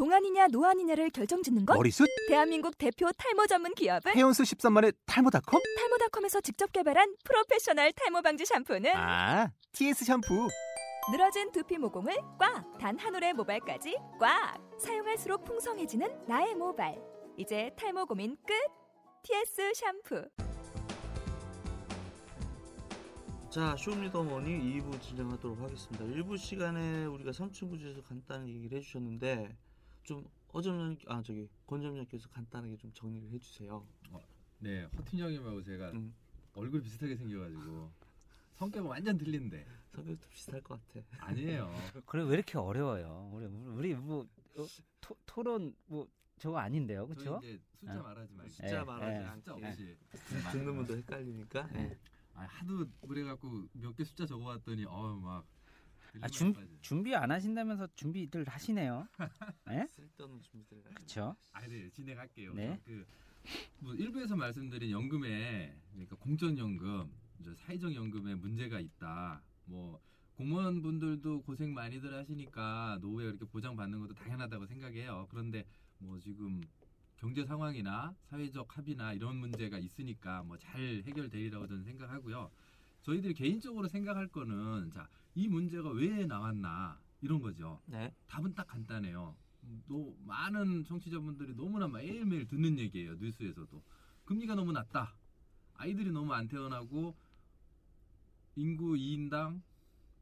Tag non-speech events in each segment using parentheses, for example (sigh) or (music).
동안이냐 노안이냐를 결정짓는 것? 머리숱? 대한민국 대표 탈모 전문 기업은 헤어수 13만의 탈모닷컴? 탈모닷컴에서 직접 개발한 프로페셔널 탈모 방지 샴푸는 아, TS 샴푸. 늘어진 두피 모공을 꽉! 단 한 올의 모발까지 꽉! 사용할수록 풍성해지는 나의 모발. 이제 탈모 고민 끝! TS 샴푸. 자, 쇼미더머니 2부 진행하도록 하겠습니다. 1부 시간에 우리가 삼층구조에서 간단히 얘기를 해주셨는데 좀 어점장 아 저기 권점장께서 간단하게 좀 정리를 해주세요. 네, 허팀 형님하고 제가 음, 얼굴 비슷하게 생겨가지고 성격은 완전 틀린데 성격도 비슷할 것 같아. 아니에요. (laughs) 그래 왜 이렇게 어려워요? 우리 우리 뭐 어, 토, 토론 뭐 저거 아닌데요, 그렇죠? 이제 숫자 아. 말하지 말고 숫자 예, 말하지 예. 않게 숫자 없이 듣는 분도 헷갈리니까. 네. 아, 하도 그래갖고 몇 개 숫자 적어봤더니 어우 막 아, 준, 준비 안 하신다면서 준비들 하시네요. 예? 쓸데없는 준비들. 그렇죠. 아, 네, 진행할게요. 네. 그뭐 일부에서 말씀드린 연금에 그러니까 공적연금, 사회적 연금에 문제가 있다. 뭐 공무원분들도 고생 많이들 하시니까 노후에 이렇게 보장받는 것도 당연하다고 생각해요. 그런데 뭐 지금 경제 상황이나 사회적 합의나 이런 문제가 있으니까 뭐 잘 해결되리라고 저는 생각하고요. 저희들이 개인적으로 생각할 거는 자, 이 문제가 왜 나왔나 이런 거죠. 네. 답은 딱 간단해요. 또 많은 청취자분들이 너무나 매일매일 듣는 얘기예요. 뉴스에서도. 금리가 너무 낮다. 아이들이 너무 안 태어나고 인구 2인당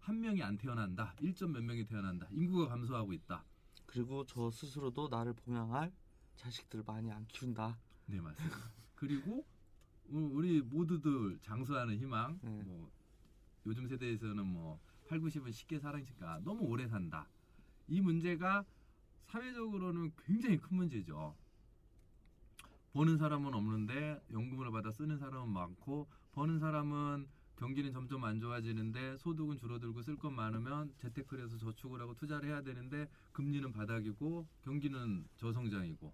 한 명이 안 태어난다. 1점 몇 명이 태어난다. 인구가 감소하고 있다. 그리고 저 스스로도 나를 봉양할 자식들을 많이 안 키운다. 네, 맞습니다. 그리고 우- 우리 모두들 장수하는 희망. 네. 뭐 요즘 세대에서는 뭐 8, 90은 쉽게 살아니까 너무 오래 산다. 이 문제가 사회적으로는 굉장히 큰 문제죠. 버는 사람은 없는데 연금을 받아 쓰는 사람은 많고 버는 사람은 경기는 점점 안 좋아지는데 소득은 줄어들고 쓸 것 많으면 재테크를 해서 저축을 하고 투자를 해야 되는데 금리는 바닥이고 경기는 저성장이고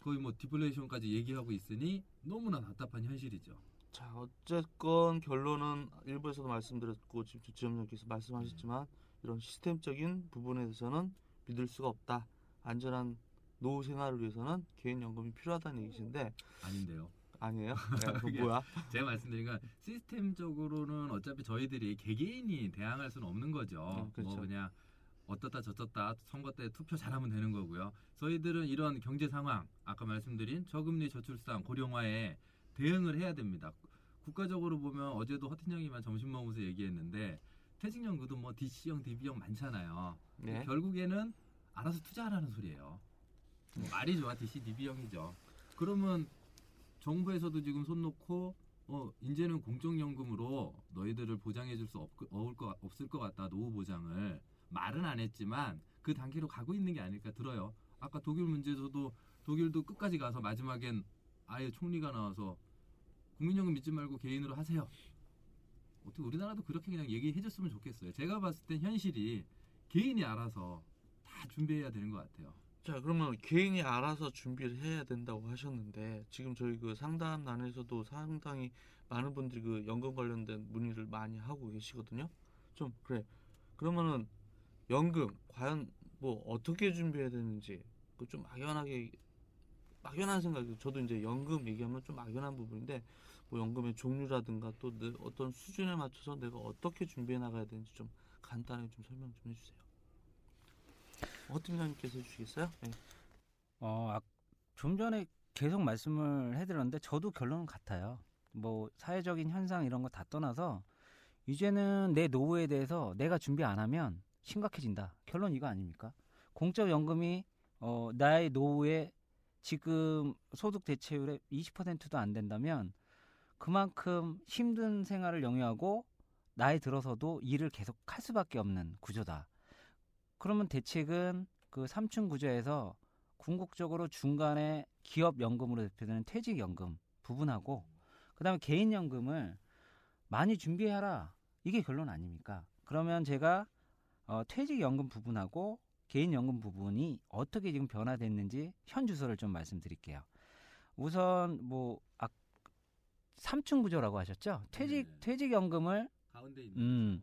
거의 뭐 디플레이션까지 얘기하고 있으니 너무나 답답한 현실이죠. 자, 어쨌건 결론은 일부에서도 말씀드렸고 지금 지점장께서 말씀하셨지만 이런 시스템적인 부분에 대해서는 믿을 수가 없다. 안전한 노후 생활을 위해서는 개인 연금이 필요하다는 얘기신데 아닌데요. 아니에요? (laughs) 네, 뭐야? 제가 말씀드린 건 시스템적으로는 어차피 저희들이 개개인이 대항할 수는 없는 거죠. 음, 그렇죠. 뭐 그냥 어떻다 저떻다 선거 때 투표 잘하면 되는 거고요. 저희들은 이런 경제 상황 아까 말씀드린 저금리 저출산 고령화에 대응을 해야 됩니다. 국가적으로 보면 어제도 허팀장이만 점심 먹으면서 얘기했는데 퇴직연금도 뭐 DC형, DB형 많잖아요. 네. 결국에는 알아서 투자하라는 소리예요. 뭐 말이 좋아 DC, DB형이죠. 그러면 정부에서도 지금 손 놓고 어 이제는 공적연금으로 너희들을 보장해줄 수 없, 것, 없을 것 같다 노후 보장을 말은 안 했지만 그 단계로 가고 있는 게 아닐까 들어요. 아까 독일 문제에서도 독일도 끝까지 가서 마지막엔 아예 총리가 나와서 국민연금 믿지 말고 개인으로 하세요. 어떻게 우리나라도 그렇게 그냥 얘기해줬으면 좋겠어요. 제가 봤을 땐 현실이 개인이 알아서 다 준비해야 되는 것 같아요. 자, 그러면 개인이 알아서 준비를 해야 된다고 하셨는데 지금 저희 그 상담란에서도 상당히 많은 분들이 그 연금 관련된 문의를 많이 하고 계시거든요. 좀 그래. 그러면은 연금 과연 뭐 어떻게 준비해야 되는지 그 좀 막연하게 막연한 생각이 저도 이제 연금 얘기하면 좀 막연한 부분인데 뭐 연금의 종류라든가 또내 어떤 수준에 맞춰서 내가 어떻게 준비해 나가야 되는지 좀 간단하게 좀 설명 좀 해주세요. 허팀장님께서 해주시겠어요? 네. 어, 아, 좀 전에 계속 말씀을 해드렸는데 저도 결론은 같아요. 뭐 사회적인 현상 이런 거 다 떠나서 이제는 내 노후에 대해서 내가 준비 안 하면 심각해진다. 결론 이거 아닙니까? 공적 연금이 어, 나의 노후에 지금 소득 대체율의 20%도 안 된다면 그만큼 힘든 생활을 영위하고 나이 들어서도 일을 계속 할 수밖에 없는 구조다. 그러면 대책은 그 3층 구조에서 궁극적으로 중간에 기업 연금으로 대표되는 퇴직 연금 부분하고 그다음에 개인 연금을 많이 준비해라. 이게 결론 아닙니까? 그러면 제가 어, 퇴직 연금 부분하고 개인 연금 부분이 어떻게 지금 변화됐는지 현 주소를 좀 말씀드릴게요. 우선 뭐 아, 3층 구조라고 하셨죠? 퇴직 네. 퇴직 연금을 가운데 있는 음,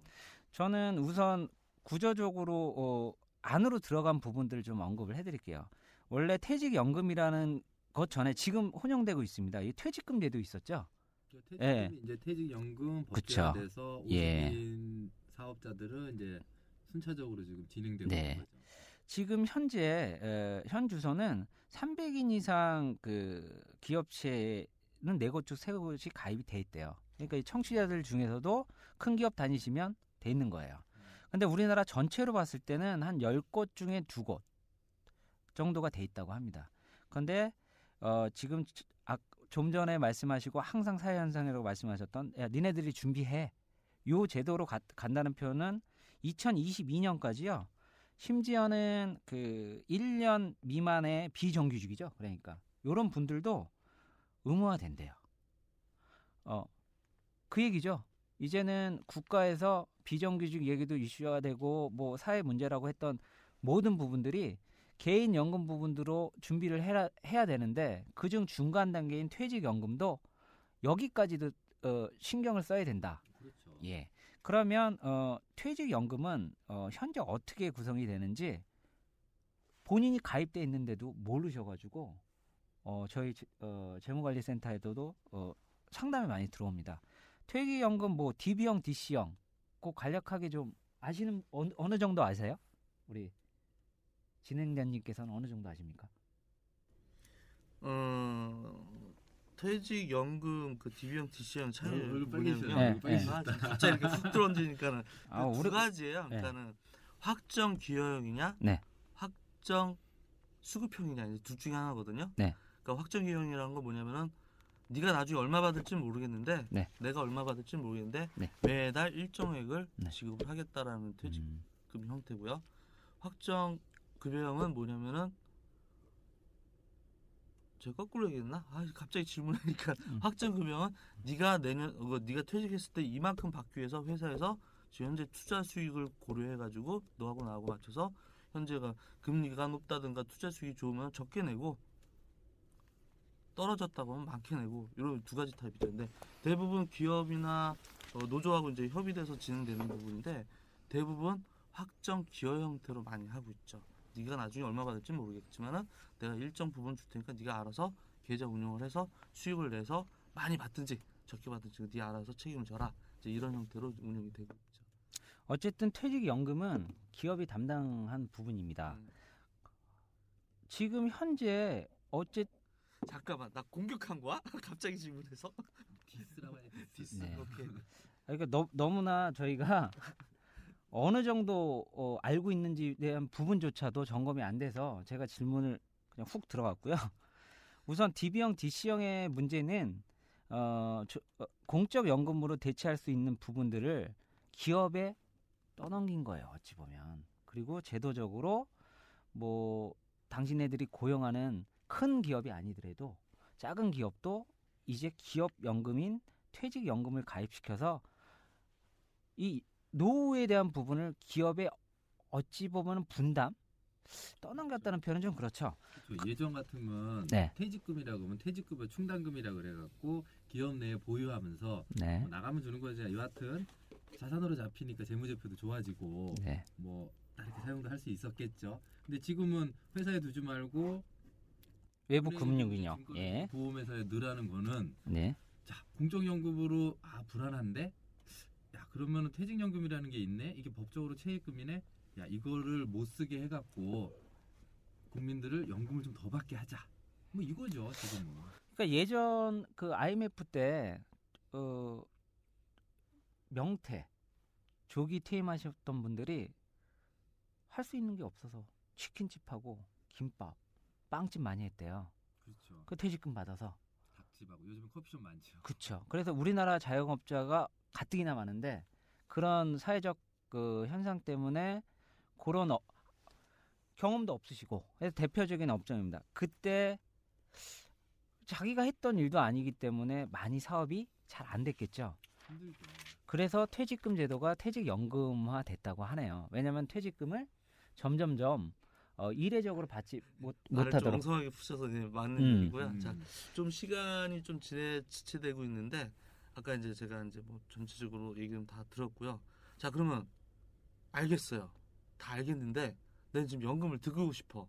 저는 우선 구조적으로 어, 안으로 들어간 부분들을 좀 언급을 해드릴게요. 원래 퇴직연금이라는 것 전에 지금 혼용되고 있습니다. 이 퇴직금 제도 있었죠. 퇴직금이 예. 이제 퇴직연금. 법제화돼서 예. 50인 사업자들은 이제 순차적으로 지금 진행되고 네. 있는 거죠. 지금 현재 에, 현 주소는 300인 이상 그 기업체는 네 곳 중 세 곳이 가입이 돼 있대요. 그러니까 이 청취자들 중에서도 큰 기업 다니시면 돼 있는 거예요. 근데 우리나라 전체로 봤을 때는 한 10곳 중에 두 곳 정도가 돼 있다고 합니다. 그런데 어, 지금 치- 아, 좀 전에 말씀하시고 항상 사회 현상이라고 말씀하셨던 야, 니네들이 준비해. 요 제도로 가- 간다는 표현은 2022년까지요. 심지어는 그 1년 미만의 비정규직이죠. 그러니까 요런 분들도 의무화 된대요. 어, 그 얘기죠. 이제는 국가에서 비정규직 얘기도 이슈가 되고 뭐 사회 문제라고 했던 모든 부분들이 개인 연금 부분으로 준비를 해야, 해야 되는데 그중 중간 단계인 퇴직 연금도 여기까지도 어, 신경을 써야 된다. 그렇죠. 예. 그러면 어, 퇴직연금은 어, 현재 어떻게 구성이 되는지 본인이 가입돼 있는데도 모르셔가지고 어, 저희 제- 어, 재무관리센터에도 어, 상담이 많이 들어옵니다. 퇴직연금 뭐 DB형, DC형 꼭 간략하게 좀 아시는 어느, 어느 정도 아세요? 우리 진행자님께서는 어느 정도 아십니까? 어 퇴직연금 그 DB형, DC형 차이 얼굴 뭐냐면 빨개지셨네. 네, 얼굴 빨개지셨다. 아, 진짜 갑자기 이렇게 훅 들어온지니까는 (laughs) 아, 그두 우리 가지예요. 그러니까는 확정 기여형이냐, 네. 확정 수급형이냐 이제 둘 중에 하나거든요. 네. 그러니까 확정 기여형이라는 건 뭐냐면은 네가 나중에 얼마 받을지 는 모르겠는데 네. 내가 얼마 받을지 는 모르겠는데 네. 매달 일정액을 네. 지급을 하겠다라는 퇴직금 음, 형태고요. 확정 급여형은 뭐냐면은 제가 거꾸로 얘기했나? 아 갑자기 질문하니까 음. 확정 급여형은 네가 내년 어, 네가 퇴직했을 때 이만큼 받기 위해서 회사에서 지금 현재 투자 수익을 고려해 가지고 너하고 나하고 맞춰서 현재가 금리가 높다든가 투자 수익이 좋으면 적게 내고 떨어졌다고 하면 많게 내고 이런 두 가지 타입이죠. 근데 대부분 기업이나 어, 노조하고 이제 협의돼서 진행되는 부분인데 대부분 확정 기여 형태로 많이 하고 있죠. 네가 나중에 얼마 받을지 모르겠지만은 내가 일정 부분 줄 테니까 네가 알아서 계좌 운영을 해서 수익을 내서 많이 받든지 적게 받든지 네 알아서 책임을 져라. 이제 이런 형태로 운영이 되고 있죠. 어쨌든 퇴직연금은 기업이 담당한 부분입니다. 음. 지금 현재 어째 잠깐만 나 공격한 거야? (laughs) 갑자기 질문해서? 디스라고 해야 돼. 디스. 네. 오케이. 그러니까 너, 너무나 저희가 (laughs) 어느 정도 어, 알고 있는지에 대한 부분조차도 점검이 안 돼서 제가 질문을 그냥 훅 들어갔고요. (laughs) 우선 DB형, DC형의 문제는 어, 저- 어, 공적 연금으로 대체할 수 있는 부분들을 기업에 떠넘긴 거예요. 어찌 보면. 그리고 제도적으로 뭐 당신네들이 고용하는 큰 기업이 아니더라도 작은 기업도 이제 기업 연금인 퇴직 연금을 가입시켜서 이 노후에 대한 부분을 기업에 어찌 보면 분담 떠넘겼다는 표현은 좀 그렇죠. 그렇죠. 예전 같으면 네. 퇴직금이라고 하면 퇴직급여 충당금이라고 그래갖고 기업 내에 보유하면서 네. 뭐 나가면 주는 거지. 여하튼 자산으로 잡히니까 재무제표도 좋아지고 네. 뭐 다르게 사용도 할 수 있었겠죠. 근데 지금은 회사에 두지 말고 외부. 증권 예. 보험회사에 넣으라는 거는 네. 자 공적연금으로 아 불안한데 야 그러면은 퇴직연금이라는 게 있네? 이게 법적으로 체액금이네? 야 이거를 못 쓰게 해갖고 국민들을 연금을 좀 더 받게 하자. 뭐 이거죠 지금은. 그러니까 예전 그 IMF 때 어, 명태 조기 퇴임하셨던 분들이 할 수 있는 게 없어서 치킨집하고 김밥, 빵집 많이 했대요. 그렇죠. 그 퇴직금 받아서. 닭집하고. 요즘은 커피숍 많죠. 그렇죠. 그래서 우리나라 자영업자가 가뜩이나 많은데 그런 사회적 그 현상 때문에 그런 어, 경험도 없으시고 그래서 대표적인 업종입니다. 그때 자기가 했던 일도 아니기 때문에 많이 사업이 잘 안 됐겠죠. 그래서 퇴직금 제도가 퇴직연금화 됐다고 하네요. 왜냐하면 퇴직금을 점점점 어, 이례적으로 받지 못, 못하도록. 엉성하게 푸셔서 맞는 음. 얘기고요. 음. 자, 좀 시간이 좀 지내 지체되고 있는데 아까 이제 제가 이제 뭐 전체적으로 얘기는 다 들었고요. 자 그러면 알겠어요. 다 알겠는데 난 지금 연금을 들고 싶어.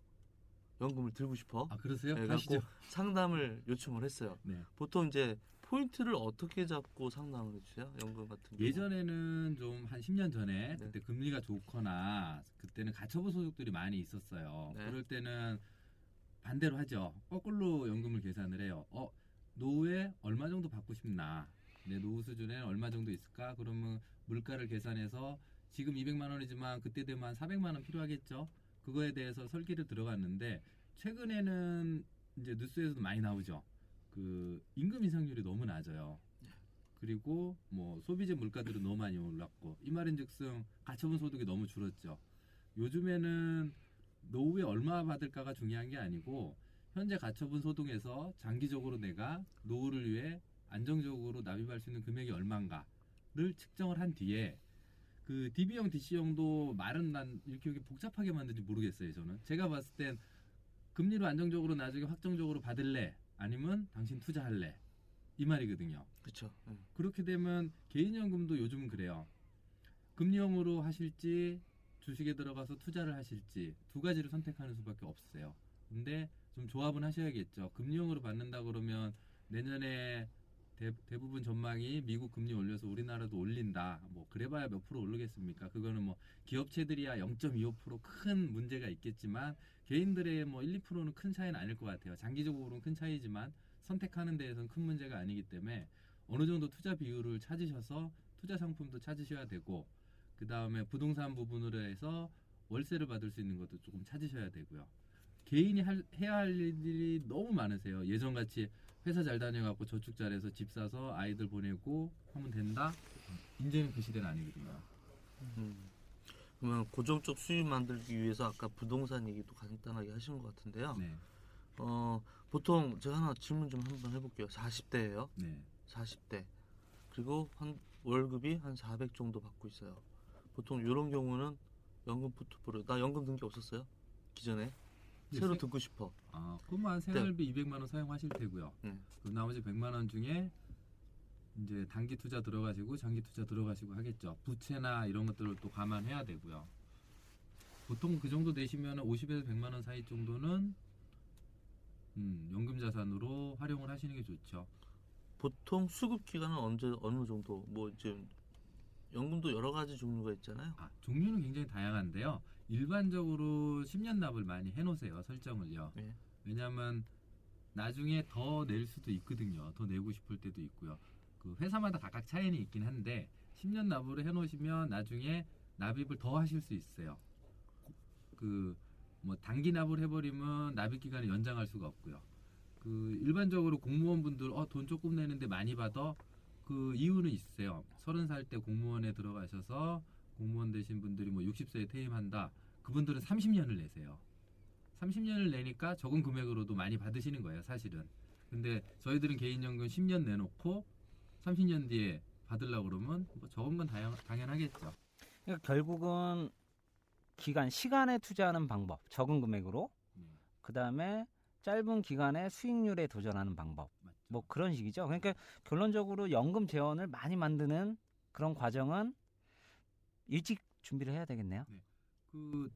연금을 들고 싶어. 아 그러세요? 네, 하시죠. 상담을 요청을 했어요. 네. 보통 이제 포인트를 어떻게 잡고 상담을 해주세요? 연금 같은 경우. 예전에는 좀 한 10년 전에 네. 그때 금리가 좋거나 그때는 가처분 소득들이 많이 있었어요. 네. 그럴 때는 반대로 하죠. 거꾸로 연금을 계산을 해요. 어 노후에 얼마 정도 받고 싶나? 내 노후 수준에 얼마 정도 있을까? 그러면 물가를 계산해서 지금 200만 원이지만 그때 되면 한 400만 원 필요하겠죠. 그거에 대해서 설계를 들어갔는데 최근에는 이제 뉴스에서도 많이 나오죠. 그 임금 인상률이 너무 낮아요. 그리고 뭐 소비재 물가들은 너무 많이 올랐고 이 말인즉슨 가처분 소득이 너무 줄었죠. 요즘에는 노후에 얼마 받을까가 중요한 게 아니고 현재 가처분 소득에서 장기적으로 내가 노후를 위해 안정적으로 납입할 수 있는 금액이 얼마인가를 측정을 한 뒤에 그 DB형, DC형도 말은 난 이렇게, 이렇게 복잡하게 만든지 모르겠어요. 저는 제가 봤을 땐 금리로 안정적으로 나중에 확정적으로 받을래 아니면 당신 투자할래 이 말이거든요. 그렇죠. 네. 그렇게 되면 개인연금도 요즘은 그래요. 금리형으로 하실지 주식에 들어가서 투자를 하실지 두 가지를 선택하는 수밖에 없어요. 근데 좀 조합은 하셔야겠죠. 금리형으로 받는다 그러면 내년에 대, 대부분 전망이 미국 금리 올려서 우리나라도 올린다. 뭐 그래봐야 몇 프로 오르겠습니까? 그거는 뭐 기업체들이야 0.25%큰 문제가 있겠지만 개인들의 뭐 1, 2%는 큰 차이는 아닐 것 같아요. 장기적으로는 큰 차이지만 선택하는 데에서는 큰 문제가 아니기 때문에 어느 정도 투자 비율을 찾으셔서 투자 상품도 찾으셔야 되고 그 다음에 부동산 부분으로 해서 월세를 받을 수 있는 것도 조금 찾으셔야 되고요. 개인이 할- 해야 할 일들이 너무 많으세요. 예전 같이 회사 잘 다녀갖고 저축 잘해서 집 사서 아이들 보내고 하면 된다. 이제는 그 시대는 아니거든요. 음. 그러면 고정적 수입 만들기 위해서 아까 부동산 얘기도 간단하게 하신 것 같은데요. 네, 어, 보통 제가 하나 질문 좀 한번 해볼게요. 40대예요. 네. 40대. 그리고 한 월급이 한 400 정도 받고 있어요. 보통 이런 경우는 연금 포트폴리오. 나 연금 든게 없었어요. 기존에. 새로 세- 듣고 싶어. 아, 그러면 생활비 200만 원 사용하실 테고요. 네. 그 나머지 100만 원 중에 이제 단기 투자 들어가시고 장기 투자 들어가시고 하겠죠. 부채나 이런 것들을 또 감안해야 되고요. 보통 그 정도 되시면 50에서 100만 원 사이 정도는 음, 연금 자산으로 활용을 하시는 게 좋죠. 보통 수급 기간은 언제 어느 정도? 뭐 이제 연금도 여러 가지 종류가 있잖아요. 아, 종류는 굉장히 다양한데요. 일반적으로 10년 납을 많이 해놓으세요. 설정을요. 네. 왜냐하면 나중에 더 낼 수도 있거든요. 더 내고 싶을 때도 있고요. 그 회사마다 각각 차이는 있긴 한데 10년 납으로 해놓으시면 나중에 납입을 더 하실 수 있어요. 그 뭐 단기 납을 해버리면 납입 기간을 연장할 수가 없고요. 그 일반적으로 공무원분들 어 돈 조금 내는데 많이 받아 그 이유는 있어요. 서른 살 때 공무원에 들어가셔서 공무원 되신 분들이 뭐 60세에 퇴임한다. 그분들은 30년을 내세요. 30년을 내니까 적은 금액으로도 많이 받으시는 거예요, 사실은. 근데 저희들은 개인연금 10년 내놓고 30년 뒤에 받으려고 그러면 뭐 적은 건 당연, 당연하겠죠. 그러니까 결국은 기간 시간에 투자하는 방법 적은 금액으로 네, 그 다음에 짧은 기간에 수익률에 도전하는 방법 맞죠. 뭐 그런 식이죠. 그러니까 결론적으로 연금 재원을 많이 만드는 그런 과정은 일찍 준비를 해야 되겠네요. 그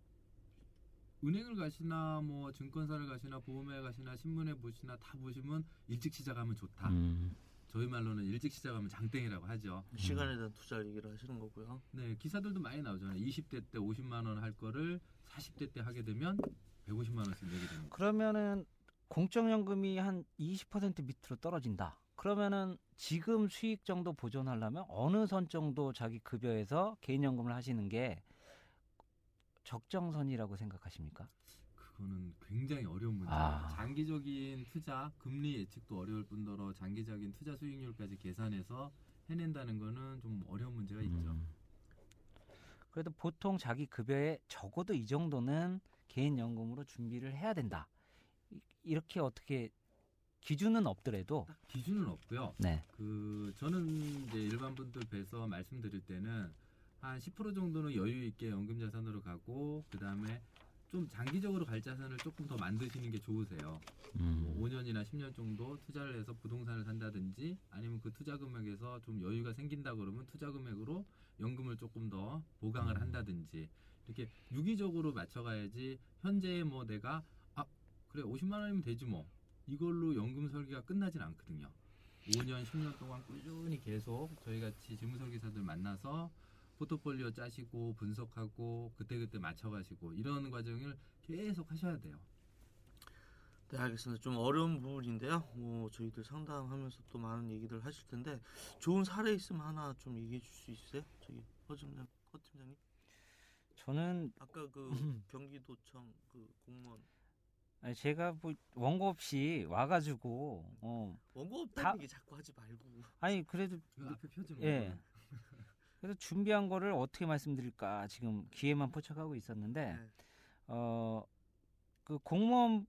은행을 가시나 뭐 증권사를 가시나 보험에 가시나 신문에 보시나 다 보시면 일찍 시작하면 좋다. 음. 저희 말로는 일찍 시작하면 장땡이라고 하죠. 시간에 대한 투자 얘기를 하시는 거고요. 네, 기사들도 많이 나오잖아요. 20대 때 50만 원 할 거를 40대 때 하게 되면 150만 원씩 내게 되는 거. 그러면은 공적연금이 한 20% 밑으로 떨어진다. 그러면은 지금 수익 정도 보존하려면 어느 선 정도 자기 급여에서 개인연금을 하시는 게 적정선이라고 생각하십니까? 그거는 굉장히 어려운 문제예요. 아. 장기적인 투자, 금리 예측도 어려울 뿐더러 장기적인 투자 수익률까지 계산해서 해낸다는 거는 좀 어려운 문제가 있죠. 음. 그래도 보통 자기 급여에 적어도 이 정도는 개인 연금으로 준비를 해야 된다. 이- 이렇게 어떻게 기준은 없더라도 딱 기준은 없고요. 네. 그 저는 이제 일반 분들 뵈서 말씀드릴 때는 한 10% 정도는 여유 있게 연금 자산으로 가고 그 다음에 좀 장기적으로 갈 자산을 조금 더 만드시는 게 좋으세요. 음. 뭐 5년이나 10년 정도 투자를 해서 부동산을 산다든지 아니면 그 투자 금액에서 좀 여유가 생긴다 그러면 투자 금액으로 연금을 조금 더 보강을 음. 한다든지 이렇게 유기적으로 맞춰가야지 현재 뭐 내가 아 그래 50만 원이면 되지 뭐 이걸로 연금 설계가 끝나진 않거든요. 5년 10년 동안 꾸준히 계속 저희 같이 재무 설계사들 만나서 포트폴리오 짜시고 분석하고 그때그때 맞춰가시고 이런 과정을 계속 하셔야 돼요. 네, 알겠습니다. 좀 어려운 부분인데요. 뭐 저희들 상담하면서 또 많은 얘기들 하실 텐데 좋은 사례 있으면 하나 좀 얘기해 줄 수 있어요? 저기 허 팀장, 허 팀장님. 저는 아까 그 (laughs) 경기도청 그 공무원 아니, 제가 뭐 원고 없이 와가지고 어 원고 없다는 다- 얘기 자꾸 하지 말고. 아니 그래도 그 앞에 표지 예. 그래서 준비한 거를 어떻게 말씀드릴까 지금 기회만 포착하고 있었는데 네. 어그 공무원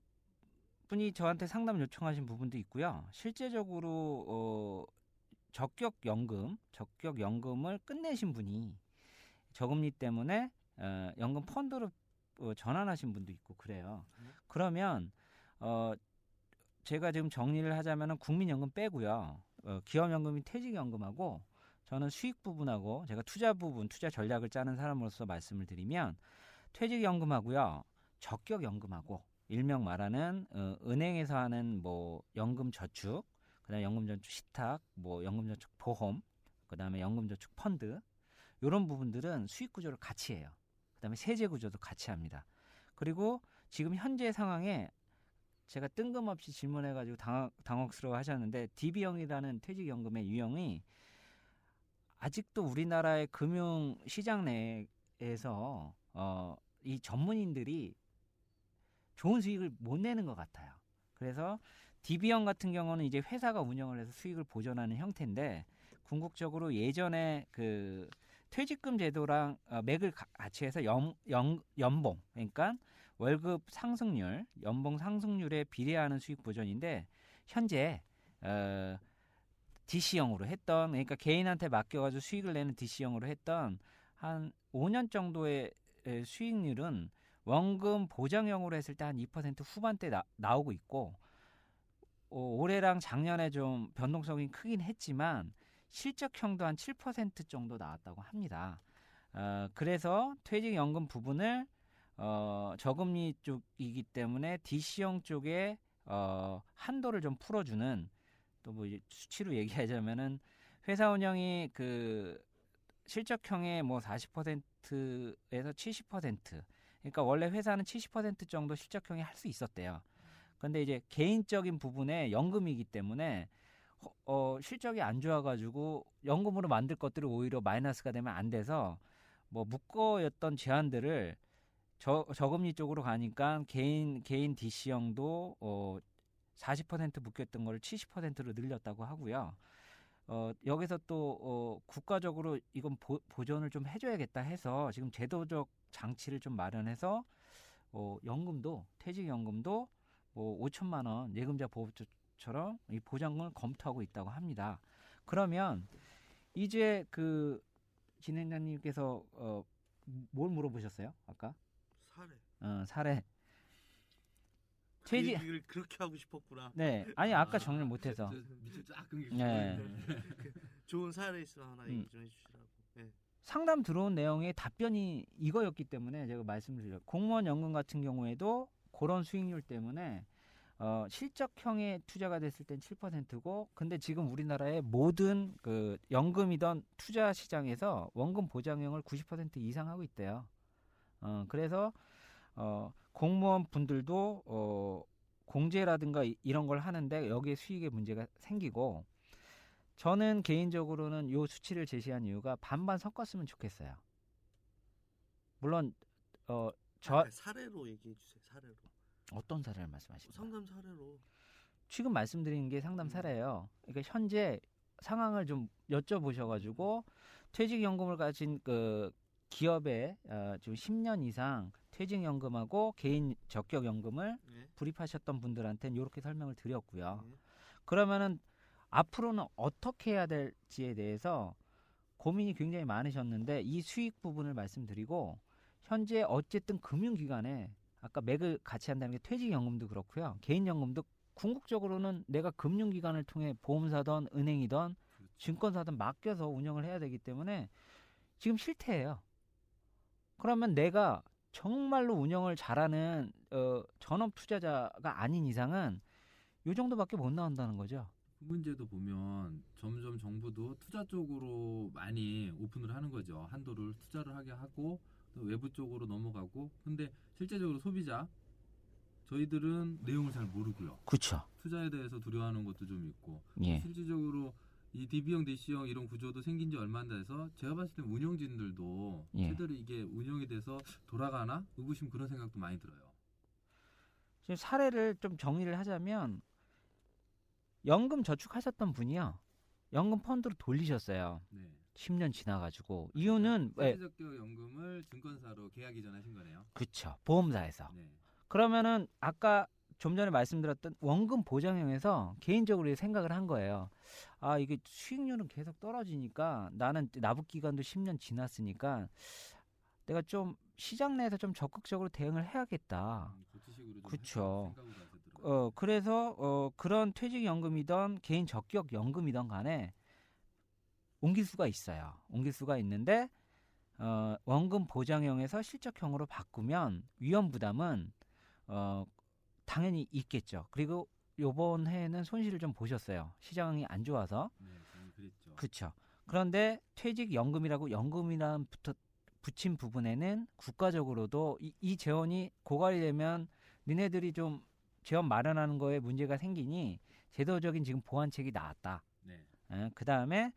분이 저한테 상담 요청하신 부분도 있고요. 실제적으로 어 적격 연금, 적격 연금을 끝내신 분이 저금리 때문에 어, 연금 펀드로 어, 전환하신 분도 있고 그래요. 음. 그러면 어 제가 지금 정리를 하자면은 국민연금 빼고요. 어, 기업연금이 퇴직연금하고 저는 수익 부분하고 제가 투자 부분, 투자 전략을 짜는 사람으로서 말씀을 드리면 퇴직연금하고요. 적격연금하고 일명 말하는 어, 은행에서 하는 뭐 연금 저축, 그다음에 연금 저축 시탁, 뭐 연금 저축 보험, 그다음에 연금 저축 펀드 이런 부분들은 수익 구조를 같이 해요. 그다음에 세제 구조도 같이 합니다. 그리고 지금 현재 상황에 제가 뜬금없이 질문해가지고 당황, 당혹스러워 하셨는데 DB형이라는 퇴직연금의 유형이 아직도 우리나라의 금융 시장 내에서 어, 이 전문인들이 좋은 수익을 못 내는 것 같아요. 그래서 DB형 같은 경우는 이제 회사가 운영을 해서 수익을 보전하는 형태인데 궁극적으로 예전에 그 퇴직금 제도랑 어, 맥을 가- 같이 해서 연, 연, 연봉 그러니까 월급 상승률, 연봉 상승률에 비례하는 수익 보전인데 현재 어, DC형으로 했던 그러니까 개인한테 맡겨가지고 수익을 내는 DC형으로 했던 한 5년 정도의 에, 수익률은 원금 보장형으로 했을 때 한 2% 후반대 나, 나오고 있고 어, 올해랑 작년에 좀 변동성이 크긴 했지만 실적형도 한 7% 정도 나왔다고 합니다. 어, 그래서 퇴직연금 부분을 어, 저금리 쪽이기 때문에 DC형 쪽에 어, 한도를 좀 풀어주는 또 뭐 수치로 얘기하자면은 회사 운영이 그 실적형의 뭐 40%에서 70% 그러니까 원래 회사는 70% 정도 실적형이 할 수 있었대요. 근데 이제 개인적인 부분에 연금이기 때문에 허- 어, 실적이 안 좋아가지고 연금으로 만들 것들이 오히려 마이너스가 되면 안 돼서 뭐 묶어였던 제한들을 저, 저금리 쪽으로 가니까 개인 개인 DC형도 어, 40% 묶였던 거를 70%로 늘렸다고 하고요. 어, 여기서 또 어, 국가적으로 이건 보, 보존을 좀 해줘야겠다 해서 지금 제도적 장치를 좀 마련해서 어, 연금도 퇴직연금도 뭐 5천만 원 예금자 보호처럼 이 보장을 검토하고 있다고 합니다. 그러면 이제 그 진행자님께서 어, 뭘 물어보셨어요? 아까 사례. 어, 사례. 그 퇴직 얘기를 그렇게 하고 싶었구나. 네 아니 아까 정리를 못해서 저 밑에 쫙 끊기고 네. 좋은 사례 있으면 하나 음. 얘기 좀 해주시라고. 네. 상담 들어온 내용의 답변이 이거였기 때문에 제가 말씀을 드려요. 공무원 연금 같은 경우에도 그런 수익률 때문에 어, 실적형의 투자가 됐을 땐 7%고 근데 지금 우리나라의 모든 그 연금이던 투자 시장에서 원금 보장형을 90% 이상 하고 있대요. 어, 그래서 어, 공무원 분들도 어, 공제라든가 이- 이런 걸 하는데 여기에 수익에 문제가 생기고 저는 개인적으로는 요 수치를 제시한 이유가 반반 섞었으면 좋겠어요. 물론 어, 저 아까 사례로 얘기해 주세요. 사례로. 어떤 사례를 말씀하시는 거예요? 상담 사례로. 지금 말씀드린 게 상담 음. 사례예요. 그러니까 현재 상황을 좀 여쭤보셔가지고 퇴직연금을 가진 그 기업에 어, 지금 10년 이상 퇴직연금하고 개인 적격연금을 네. 불입하셨던 분들한테는 이렇게 설명을 드렸고요. 네. 그러면은 앞으로는 어떻게 해야 될지에 대해서 고민이 굉장히 많으셨는데 이 수익 부분을 말씀드리고 현재 어쨌든 금융기관에 아까 맥을 같이 한다는 게 퇴직연금도 그렇고요. 개인연금도 궁극적으로는 내가 금융기관을 통해 보험사든 은행이든 증권사든 맡겨서 운영을 해야 되기 때문에 지금 실태예요. 그러면 내가 정말로 운영을 잘하는 어, 전업 투자자가 아닌 이상은 요 정도밖에 못 나온다는 거죠. 그 문제도 보면 점점 정부도 투자 쪽으로 많이 오픈을 하는 거죠. 한도를 투자를 하게 하고 또 외부 쪽으로 넘어가고 근데 실제적으로 소비자 저희들은 내용을 잘 모르고요. 그렇죠. 투자에 대해서 두려워하는 것도 좀 있고 예. 실질적으로 이 DB형, DC형 이런 구조도 생긴 지 얼마 안 돼서 제가 봤을 때 운영진들도 예. 제대로 이게 운영이 돼서 돌아가나 의구심 그런 생각도 많이 들어요. 지금 사례를 좀 정리를 하자면 연금 저축하셨던 분이요. 연금 펀드로 돌리셨어요. 네. 10년 지나가지고 이유는 왜? 세제적격 연금을 증권사로 계약 이전하신 거네요. 그렇죠. 보험사에서. 네. 그러면은 아까 좀 전에 말씀드렸던 원금 보장형에서 개인적으로 생각을 한 거예요. 아 이게 수익률은 계속 떨어지니까 나는 납입 기간도 10년 지났으니까 내가 좀 시장 내에서 좀 적극적으로 대응을 해야겠다. 하셔더라고요. 어 그래서 어 그런 퇴직연금이던 개인 적격 연금이던 간에 옮길 수가 있어요. 옮길 수가 있는데 어 원금 보장형에서 실적형으로 바꾸면 위험 부담은 어 당연히 있겠죠. 그리고 요번 해에는 손실을 좀 보셨어요. 시장이 안 좋아서. 네, 그랬죠. 그렇죠. 그런데 퇴직 연금이라고 연금이란 붙어 붙인 부분에는 국가적으로도 이, 이 재원이 고갈이 되면 니네들이 좀 재원 마련하는 거에 문제가 생기니 제도적인 지금 보완책이 나왔다. 네. 그 다음에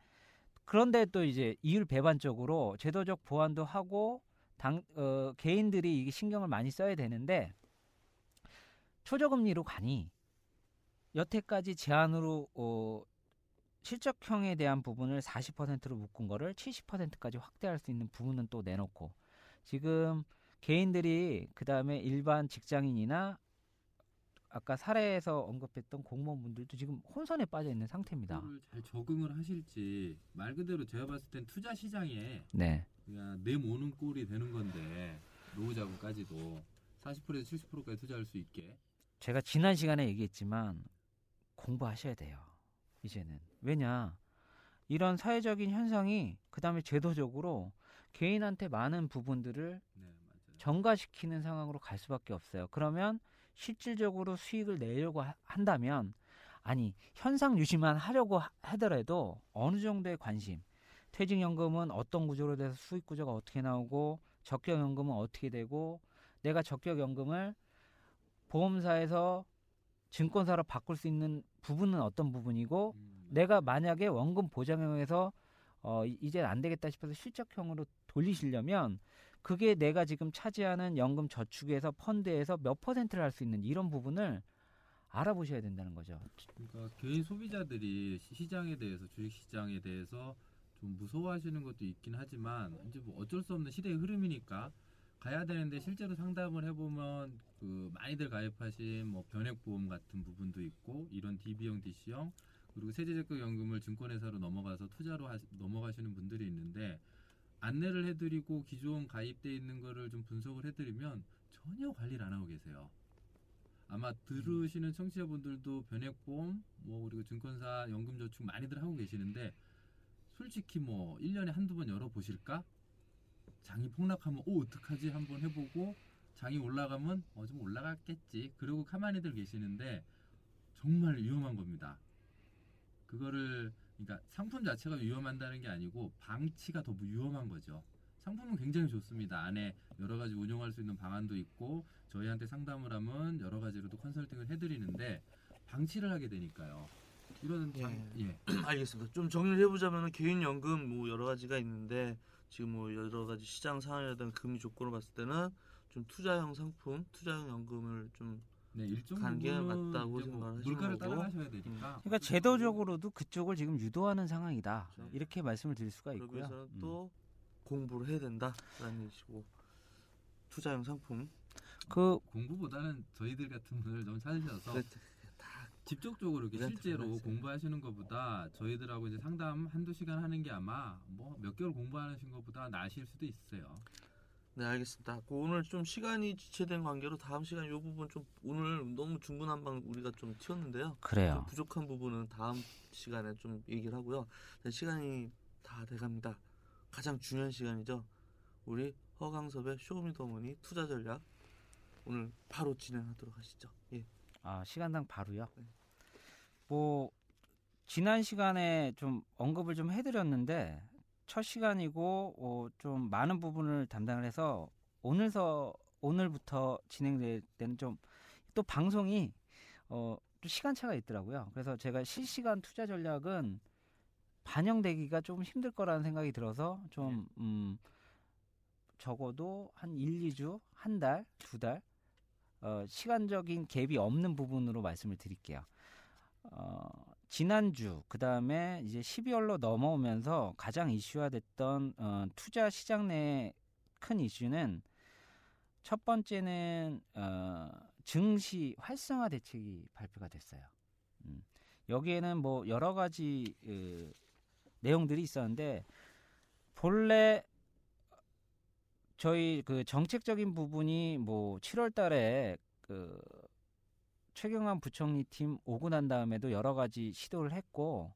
그런데 또 이제 이율 배반적으로 제도적 보완도 하고 당 어, 개인들이 이게 신경을 많이 써야 되는데 초저금리로 가니 여태까지 제한으로 어, 실적형에 대한 부분을 40%로 묶은 거를 70%까지 확대할 수 있는 부분은 또 내놓고 지금 개인들이 그 다음에 일반 직장인이나 아까 사례에서 언급했던 공무원분들도 지금 혼선에 빠져 있는 상태입니다. 잘 적응을 하실지 말 그대로 제가 봤을 땐 투자 시장에 네. 그냥 내 모는 꼴이 되는 건데 노후 자금까지도 40%에서 70%까지 투자할 수 있게 제가 지난 시간에 얘기했지만 공부하셔야 돼요. 이제는 왜냐 이런 사회적인 현상이 그 다음에 제도적으로 개인한테 많은 부분들을 네. 전가시키는 상황으로 갈 수밖에 없어요. 그러면 실질적으로 수익을 내려고 하- 한다면 아니 현상 유지만 하려고 하- 하더라도 어느 정도의 관심 퇴직연금은 어떤 구조로 돼서 수익 구조가 어떻게 나오고 적격연금은 어떻게 되고 내가 적격연금을 보험사에서 증권사로 바꿀 수 있는 부분은 어떤 부분이고 음, 내가 만약에 원금 보장형에서 어 이- 이제 안 되겠다 싶어서 실적형으로 돌리시려면 그게 내가 지금 차지하는 연금 저축에서 펀드에서 몇 퍼센트를 할 수 있는 이런 부분을 알아보셔야 된다는 거죠. 그러니까 개인 소비자들이 시- 시장에 대해서 주식 시장에 대해서 좀 무서워하시는 것도 있긴 하지만 이제 뭐 어쩔 수 없는 시대의 흐름이니까 가야 되는데 실제로 상담을 해보면 그 많이들 가입하신 뭐 변액보험 같은 부분도 있고 이런 DB형, DC형 그리고 세제적격연금을 증권회사로 넘어가서 투자로 하, 넘어가시는 분들이 있는데 안내를 해드리고 기존 가입돼 있는 거를 좀 분석을 해드리면 전혀 관리를 안 하고 계세요. 아마 들으시는 청취자분들도 변액보험 뭐 그리고 증권사 연금저축 많이들 하고 계시는데 솔직히 뭐 1년에 한두 번 열어보실까? 장이 폭락하면 오 어떡하지 한번 해보고 장이 올라가면 어 좀 올라갔겠지 그러고 가만히들 계시는데 정말 위험한 겁니다. 그거를 그러니까 상품 자체가 위험한다는 게 아니고 방치가 더 위험한 거죠. 상품은 굉장히 좋습니다. 안에 여러 가지 운용할 수 있는 방안도 있고 저희한테 상담을 하면 여러 가지로도 컨설팅을 해드리는데 방치를 하게 되니까요. 이런 장, 예. (clears throat) 알겠습니다. 좀 정리를 해보자면 개인 연금 뭐 여러 가지가 있는데 지금 뭐 여러 가지 시장 상황이라든 금리 조건을 봤을 때는 좀 투자형 상품, 투자형 연금을 좀 네, 일정 관계가 맞다고 뭐 생각을 물가를. 따라가셔야 되니까. 그러니까 제도적으로도 그쪽을 지금 유도하는 상황이다. 네. 이렇게 말씀을 드릴 수가 있고요. 위해서는 음. 또 공부를 해야 된다라는 얘기시고 투자형 상품 그 공부보다는 저희들 같은 분을 좀 찾으셔서 그래, 직접적으로 이렇게 실제로. 공부하시는 것보다 저희들하고 이제 상담 한두 시간 하는 게 아마 뭐 몇 개월 공부하시는 것보다 나으실 수도 있어요. 네 알겠습니다. 그 오늘 좀 시간이 지체된 관계로 다음 시간 이 부분 좀 오늘 너무 중구난 방 우리가 좀 튀었는데요. 좀 그래요. 부족한 부분은 다음 시간에 좀 얘기를 하고요. 네, 시간이 다 돼갑니다. 가장 중요한 시간이죠. 우리 허강섭의 쇼미더머니 투자 전략 오늘 바로 진행하도록 하시죠. 예. 아 시간당 바로요. 네. 뭐 지난 시간에 좀 언급을 좀 해드렸는데 첫 시간이고 어, 좀 많은 부분을 담당을 해서 오늘서 오늘부터 진행될 때는 좀 또 방송이 어, 또 시간차가 있더라고요. 그래서 제가 실시간 투자 전략은 반영되기가 좀 힘들 거라는 생각이 들어서 좀 음, 적어도 한 1, 2주, 한 달, 두 달, 어, 시간적인 갭이 없는 부분으로 말씀을 드릴게요. 어, 지난주, 그 다음에 이제 12월로 넘어오면서 가장 이슈화됐던 어, 투자 시장 내 큰 이슈는 첫 번째는 어, 증시 활성화 대책이 발표가 됐어요. 음, 여기에는 뭐 여러 가지 그, 내용들이 있었는데 본래 저희 그 정책적인 부분이 뭐 7월 달에 그 최경환 부총리 팀 오고 난 다음에도 여러 가지 시도를 했고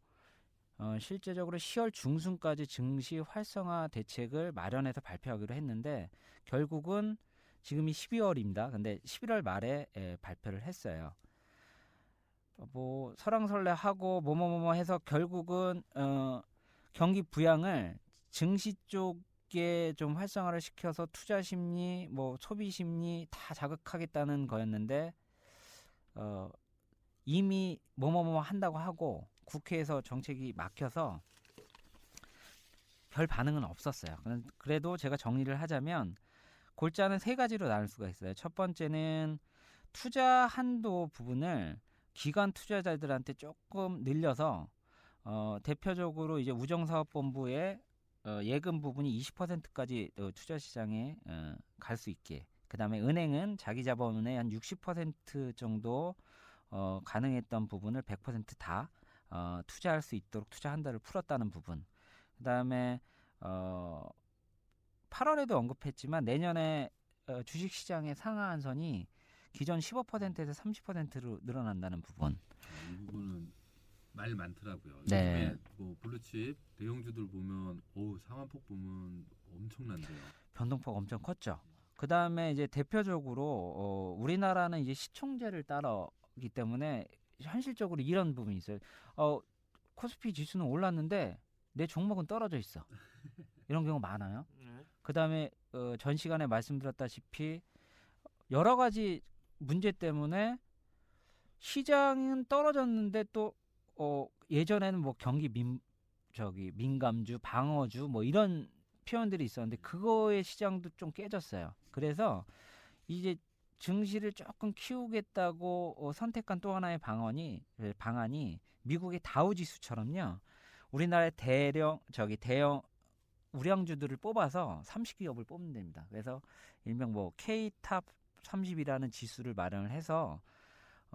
어, 실제적으로 10월 중순까지 증시 활성화 대책을 마련해서 발표하기로 했는데 결국은 지금이 12월입니다. 근데 11월 말에 예, 발표를 했어요. 어, 뭐 설왕설래하고 뭐뭐뭐뭐 해서 결국은 어, 경기 부양을 증시 쪽에 좀 활성화를 시켜서 투자 심리, 뭐 소비 심리 다 자극하겠다는 거였는데 어, 이미 뭐뭐뭐 한다고 하고 국회에서 정책이 막혀서 별 반응은 없었어요. 그래도 제가 정리를 하자면 골자는 세 가지로 나눌 수가 있어요. 첫 번째는 투자 한도 부분을 기관 투자자들한테 조금 늘려서 어, 대표적으로 이제 우정사업본부의 어, 예금 부분이 20%까지 어, 투자 시장에 어, 갈 수 있게. 그다음에 은행은 자기 자본의 한 60% 정도 어, 가능했던 부분을 100%다 어, 투자할 수 있도록 투자 한도를 풀었다는 부분. 그다음에 어, 8월에도 언급했지만 내년에 어, 주식 시장의 상하 한선이 기존 15%에서 30%로 늘어난다는 부분. 이 부분은 말 많더라고요. 네. 뭐 블루칩 대형주들 보면 오 상한폭 보면 엄청난데요. 변동폭 엄청 컸죠. 그 다음에 이제 대표적으로 어, 우리나라는 이제 시총제를 따르기 때문에 현실적으로 이런 부분이 있어요. 어, 코스피 지수는 올랐는데 내 종목은 떨어져 있어. 이런 경우 많아요. (laughs) 네. 그 다음에 어, 전 시간에 말씀드렸다시피 여러 가지 문제 때문에 시장은 떨어졌는데 또 어, 예전에는 뭐 경기 민 저기 민감주, 방어주 뭐 이런 표현들이 있었는데 그거의 시장도 좀 깨졌어요. 그래서 이제 증시를 조금 키우겠다고 어, 선택한 또 하나의 방안이 예, 방안이 미국의 다우 지수처럼요. 우리나라의 대령 저기 대형 우량주들을 뽑아서 30기업을 뽑는 됩니다. 그래서 일명 뭐 K탑 30이라는 지수를 마련을 해서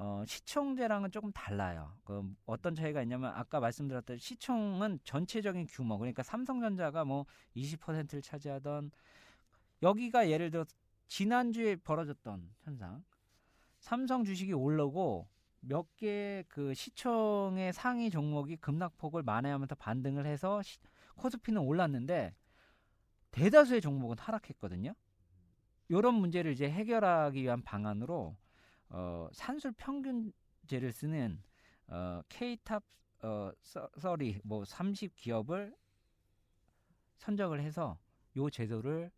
어, 시총제랑은 조금 달라요. 그 어떤 차이가 있냐면 아까 말씀드렸던 시총은 전체적인 규모 그러니까 삼성전자가 뭐 20%를 차지하던 여기가 예를 들어 지난주에 벌어졌던 현상 삼성 주식이 올라고 몇 개 그 시총의 상위 종목이 급락폭을 만회하면서 반등을 해서 시- 코스피는 올랐는데 대다수의 종목은 하락했거든요. 이런 문제를 이제 해결하기 위한 방안으로 어, 산술 평균제를 쓰는 어, K탑 어, 서- 서리 뭐 30 기업을 선정을 해서 요 제도를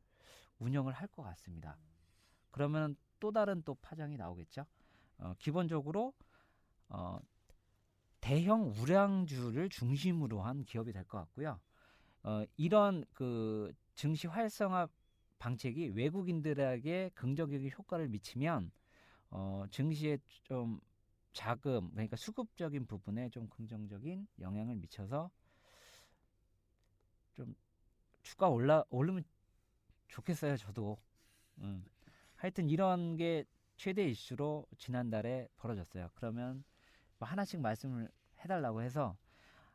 운영을 할 것 같습니다. 그러면 또 다른 또 파장이 나오겠죠. 어, 기본적으로 어, 대형 우량주를 중심으로 한 기업이 될 것 같고요. 어, 이런 그 증시 활성화 방책이 외국인들에게 긍정적인 효과를 미치면 어, 증시에 좀 자금 그러니까 수급적인 부분에 좀 긍정적인 영향을 미쳐서 좀 주가 올라 오르면 좋겠어요 저도. 음. 하여튼 이런 게 최대 이슈로 지난달에 벌어졌어요. 그러면 뭐 하나씩 말씀을 해달라고 해서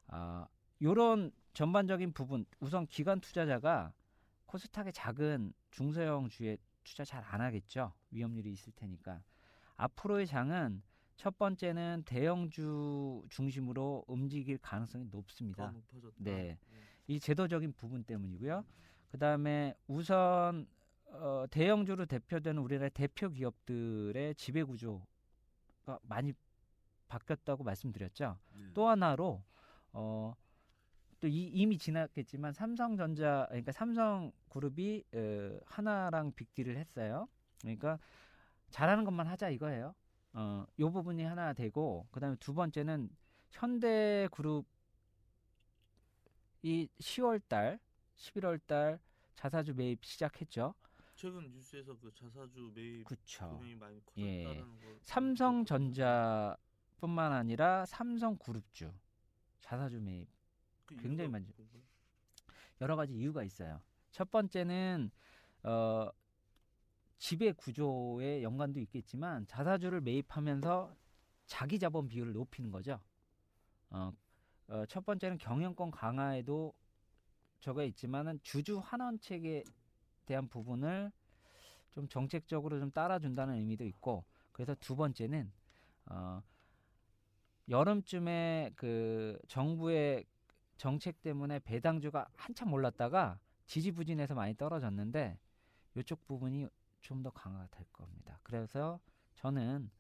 아 요런 전반적인 부분 우선 기관 투자자가 코스닥의 작은 중소형 주에 투자 잘 안 하겠죠 위험률이 있을 테니까 앞으로의 장은 첫 번째는 대형주 중심으로 움직일 가능성이 더 높습니다. 높아졌다. 네. 이 제도적인 부분 때문이고요. 그 다음에 우선 어, 대형주로 대표되는 우리나라의 대표 기업들의 지배 구조가 많이 바뀌었다고 말씀드렸죠. 네. 또 하나로 어, 또 이, 이미 지났겠지만 삼성전자 그러니까 삼성그룹이 어, 하나랑 빅딜을 했어요. 그러니까 잘하는 것만 하자 이거예요. 어, 요 부분이 하나 되고 그다음에 두 번째는 현대 그룹이 10월 달, 11월 달 자사주 매입 시작했죠. 최근 뉴스에서 그 자사주 매입. 금액이 많이 예. 커졌다는 거. 삼성전자뿐만 아니라 삼성그룹주 자사주 매입 그 굉장히 많죠. 여러 가지 이유가 있어요. 첫 번째는 어, 지배 구조의 연관도 있겠지만 자사주를 매입하면서 자기 자본 비율을 높이는 거죠. 어, 어, 첫 번째는 경영권 강화에도 저가 있지만은 주주 환원책에 대한 부분을 좀 정책적으로 좀 따라준다는 의미도 있고 그래서 두 번째는 어, 여름쯤에 그 정부의 정책 때문에 배당주가 한참 올랐다가 지지부진해서 많이 떨어졌는데 이쪽 부분이 좀 더 강화가 될 겁니다. 그래서 저는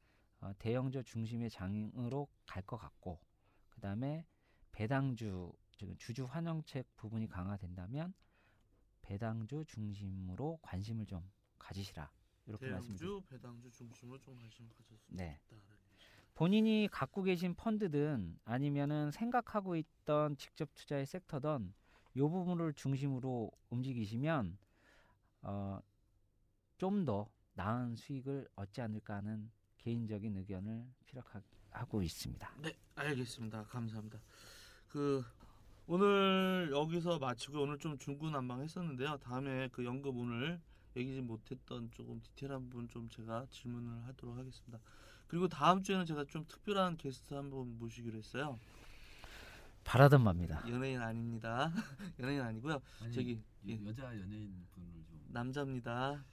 어, 대형주 중심의 장으로 갈 것 같고 그 다음에 배당주 지금 주주 환영책 부분이 강화된다면 배당주 중심으로 관심을 좀 가지시라 이렇게 말씀드립니다. 대형주 배당주 중심으로 좀 관심 가졌으면 네. 얘기죠. 본인이 갖고 계신 펀드든 아니면은 생각하고 있던 직접 투자의 섹터든 요 부분을 중심으로 움직이시면 어, 좀 더 나은 수익을 얻지 않을까 하는 개인적인 의견을 피력하고 있습니다. 네, 알겠습니다. 감사합니다. 그 오늘 여기서 마치고 오늘 좀 중구난방했었는데요. 다음에 그 연금 오늘 얘기지 못했던 조금 디테일한 부분 좀 제가 질문을 하도록 하겠습니다. 그리고 다음 주에는 제가 좀 특별한 게스트 한번 모시기로 했어요. 바라던 바입니다. 연예인 아닙니다. (laughs) 연예인 아니고요. 아니, 저기 이 예. 여자 연예인 분을 좀. 남자입니다.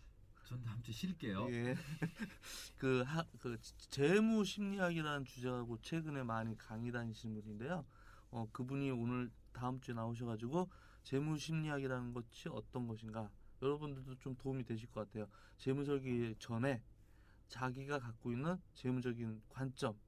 전 다음 주 쉴게요. 예. (laughs) 그, 하, 그 재무 심리학이라는 주제하고 최근에 많이 강의 다니시는 분인데요. 어, 그분이 오늘 다음 주에 나오셔가지고 재무 심리학이라는 것이 어떤 것인가 여러분들도 좀 도움이 되실 것 같아요. 재무 설계 전에 자기가 갖고 있는 재무적인 관점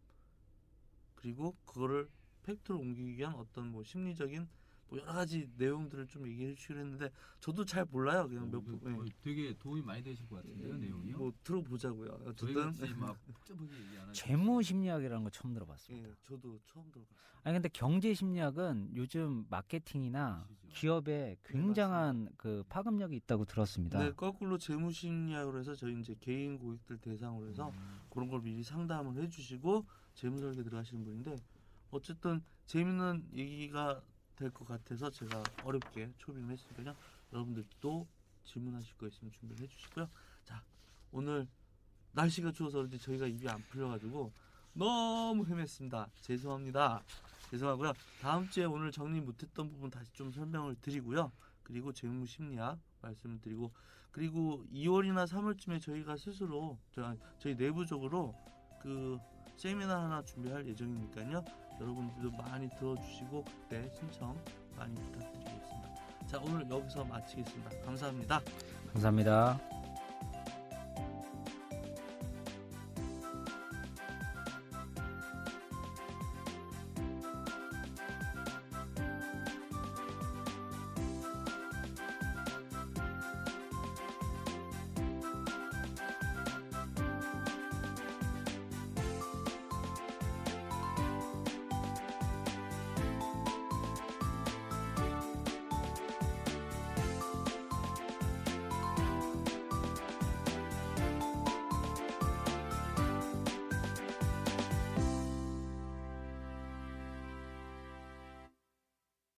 그리고 그거를 팩트로 옮기기 위한 어떤 뭐 심리적인 뭐 여러 가지 내용들을 좀 얘기해 주시려 했는데 저도 잘 몰라요. 그냥 몇 어, 분. 그, 어, 되게 도움이 많이 되실 것 같은데요, 내용이요. 뭐 들어보자고요. 어쨌든. (laughs) 재무 심리학이라는 거 처음 들어봤습니다. 예, 저도 처음 들어봤어요. 아니 근데 경제 심리학은 요즘 마케팅이나 아시죠? 기업에 굉장한 그 파급력이 있다고 들었습니다. 네, 거꾸로 재무 심리학으로 해서 저희 이제 개인 고객들 대상으로 해서 음, 그런 걸 미리 상담을 해 주시고 재무 설계 들어가시는 분인데 어쨌든 재밌는 얘기가 될 것 같아서 제가 어렵게 초빙을 했으니까요. 여러분들도 질문하실 거 있으면 준비를 해주시고요. 자, 오늘 날씨가 추워서 그런지 저희가 입이 안 풀려가지고 너무 헤맸습니다. 죄송합니다. 죄송하고요. 다음 주에 오늘 정리 못했던 부분 다시 좀 설명을 드리고요. 그리고 재무 심리학 말씀을 드리고 그리고 2월이나 3월쯤에 저희가 스스로 저- 저희 내부적으로 그 세미나 하나 준비할 예정이니까요. 여러분들도 많이 들어주시고 그때 신청 많이 부탁드리겠습니다. 자 오늘 여기서 마치겠습니다. 감사합니다. 감사합니다.